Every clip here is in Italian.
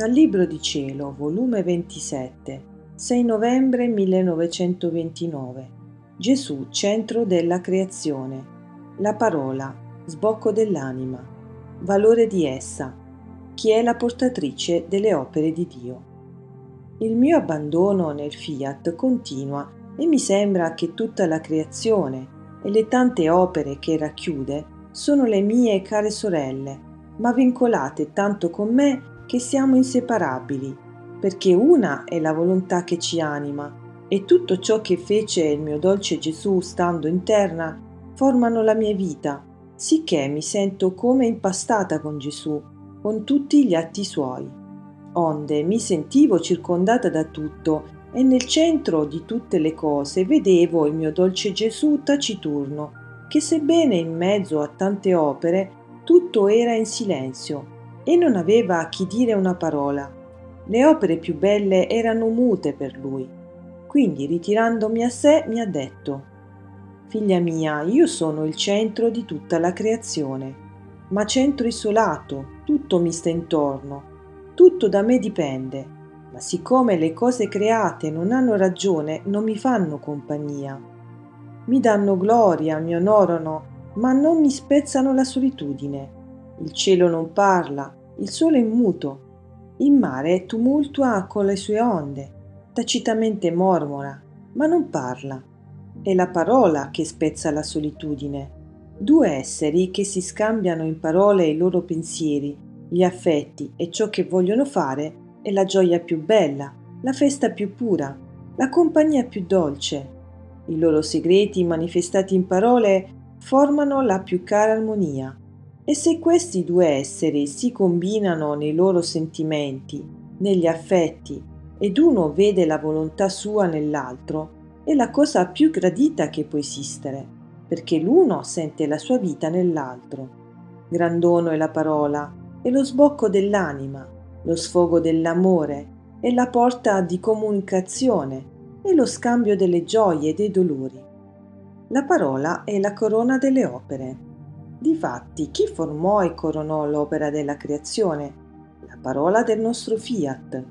Dal Libro di Cielo, volume 27, 6 novembre 1929. Gesù, centro della creazione. La parola, sbocco dell'anima. Valore di essa. Chi è la portatrice delle opere di Dio. Il mio abbandono nel fiat continua e mi sembra che tutta la creazione e le tante opere che racchiude sono le mie care sorelle, ma vincolate tanto con me che siamo inseparabili, perché una è la volontà che ci anima e tutto ciò che fece il mio dolce Gesù stando in terra formano la mia vita, sicché mi sento come impastata con Gesù, con tutti gli atti suoi. Onde mi sentivo circondata da tutto e nel centro di tutte le cose vedevo il mio dolce Gesù taciturno, che sebbene in mezzo a tante opere, tutto era in silenzio e non aveva a chi dire una parola. Le opere più belle erano mute per lui. Quindi, ritirandomi a sé, mi ha detto Figlia mia, io sono il centro di tutta la creazione, ma centro isolato, tutto mi sta intorno, tutto da me dipende, ma siccome le cose create non hanno ragione, non mi fanno compagnia. Mi danno gloria, mi onorano, ma non mi spezzano la solitudine il cielo non parla, il sole è muto, il mare tumultua con le sue onde, tacitamente mormora, ma non parla. È la parola che spezza la solitudine. Due esseri che si scambiano in parole i loro pensieri, gli affetti e ciò che vogliono fare è la gioia più bella, la festa più pura, la compagnia più dolce. I loro segreti manifestati in parole formano la più cara armonia. E se questi due esseri si combinano nei loro sentimenti, negli affetti, ed uno vede la volontà sua nell'altro, è la cosa più gradita che può esistere, perché l'uno sente la sua vita nell'altro. Grandono è la parola, è lo sbocco dell'anima, lo sfogo dell'amore, è la porta di comunicazione, è lo scambio delle gioie e dei dolori. La parola è la corona delle opere. Difatti, chi formò e coronò l'opera della creazione? La parola del nostro fiat.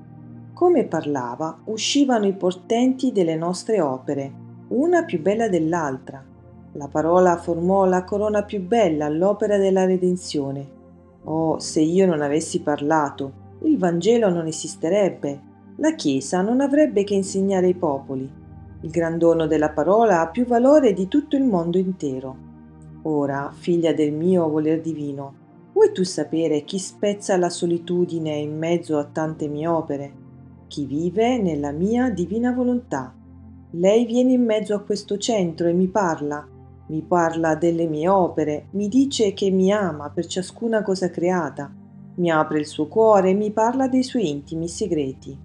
Come parlava, uscivano i portenti delle nostre opere, una più bella dell'altra. La parola formò la corona più bella all'opera della redenzione. Oh, se io non avessi parlato, il Vangelo non esisterebbe, la Chiesa non avrebbe che insegnare ai popoli. Il gran dono della parola ha più valore di tutto il mondo intero. Ora, figlia del mio voler divino, vuoi tu sapere chi spezza la solitudine in mezzo a tante mie opere? Chi vive nella mia divina volontà. Lei viene in mezzo a questo centro e mi parla, mi parla delle mie opere, mi dice che mi ama per ciascuna cosa creata, mi apre il suo cuore e mi parla dei suoi intimi segreti,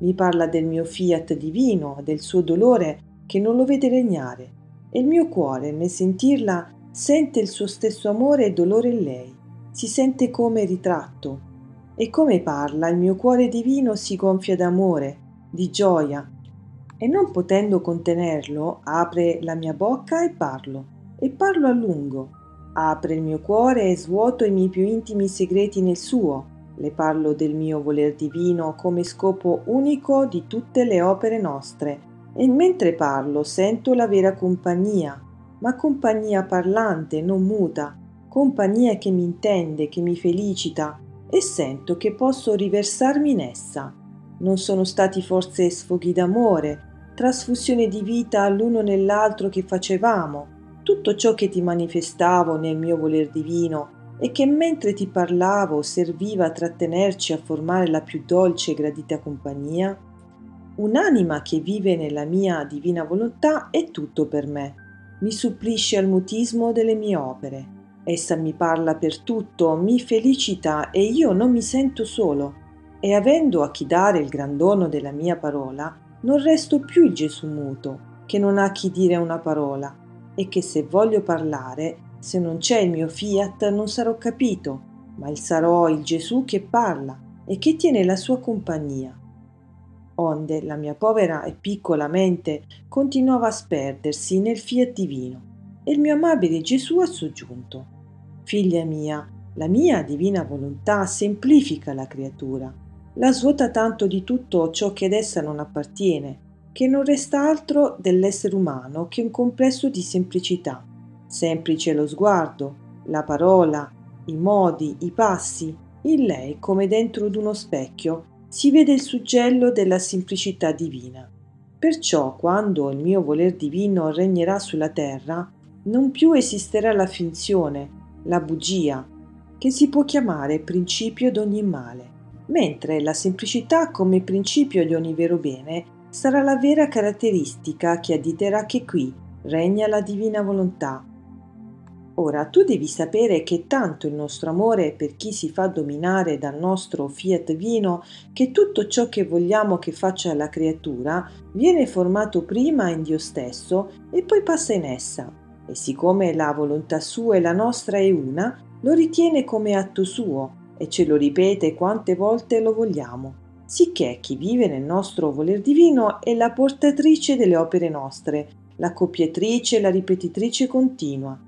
mi parla del mio fiat divino, del suo dolore che non lo vede regnare, e il mio cuore, nel sentirla, Sente il suo stesso amore e dolore in lei, si sente come ritratto. E come parla, il mio cuore divino si gonfia d'amore, di gioia, e non potendo contenerlo, apre la mia bocca e parlo, e parlo a lungo. Apre il mio cuore e svuoto i miei più intimi segreti nel suo. Le parlo del mio voler divino come scopo unico di tutte le opere nostre, e mentre parlo sento la vera compagnia, ma compagnia parlante, non muta, compagnia che mi intende, che mi felicita, e sento che posso riversarmi in essa. Non sono stati forse sfoghi d'amore, trasfusione di vita l'uno nell'altro che facevamo, tutto ciò che ti manifestavo nel mio voler divino e che mentre ti parlavo serviva a trattenerci a formare la più dolce e gradita compagnia? Un'anima che vive nella mia divina volontà è tutto per me mi supplisce al mutismo delle mie opere. Essa mi parla per tutto, mi felicita e io non mi sento solo. E avendo a chi dare il gran dono della mia parola, non resto più il Gesù muto, che non ha chi dire una parola, e che se voglio parlare, se non c'è il mio fiat, non sarò capito, ma il sarò il Gesù che parla e che tiene la sua compagnia onde la mia povera e piccola mente continuava a sperdersi nel fiat divino, e il mio amabile Gesù ha soggiunto. Figlia mia, la mia divina volontà semplifica la creatura, la svuota tanto di tutto ciò che ad essa non appartiene, che non resta altro dell'essere umano che un complesso di semplicità. Semplice lo sguardo, la parola, i modi, i passi. In lei, come dentro d'uno specchio, si vede il suggello della semplicità divina. Perciò, quando il mio voler divino regnerà sulla terra, non più esisterà la finzione, la bugia, che si può chiamare principio d'ogni male, mentre la semplicità come principio di ogni vero bene sarà la vera caratteristica che additerà che qui regna la divina volontà. Ora tu devi sapere che tanto il nostro amore per chi si fa dominare dal nostro fiat vino, che tutto ciò che vogliamo che faccia la creatura viene formato prima in Dio stesso e poi passa in essa. E siccome la volontà sua e la nostra è una, lo ritiene come atto suo e ce lo ripete quante volte lo vogliamo sicché chi vive nel nostro voler divino è la portatrice delle opere nostre, la copiatrice e la ripetitrice continua.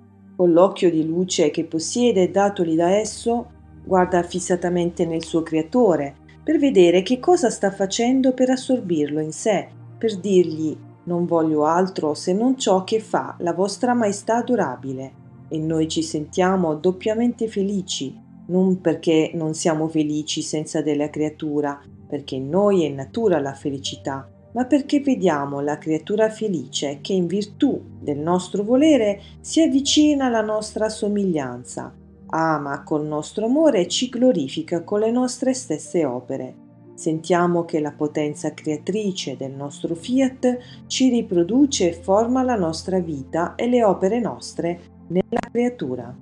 Con l'occhio di luce che possiede datoli da esso, guarda fissatamente nel suo creatore, per vedere che cosa sta facendo per assorbirlo in sé, per dirgli non voglio altro se non ciò che fa la vostra maestà adorabile. E noi ci sentiamo doppiamente felici, non perché non siamo felici senza della creatura, perché in noi è natura la felicità, ma perché vediamo la creatura felice che in virtù del nostro volere si avvicina alla nostra somiglianza, ama col nostro amore e ci glorifica con le nostre stesse opere. Sentiamo che la potenza creatrice del nostro fiat ci riproduce e forma la nostra vita e le opere nostre nella creatura.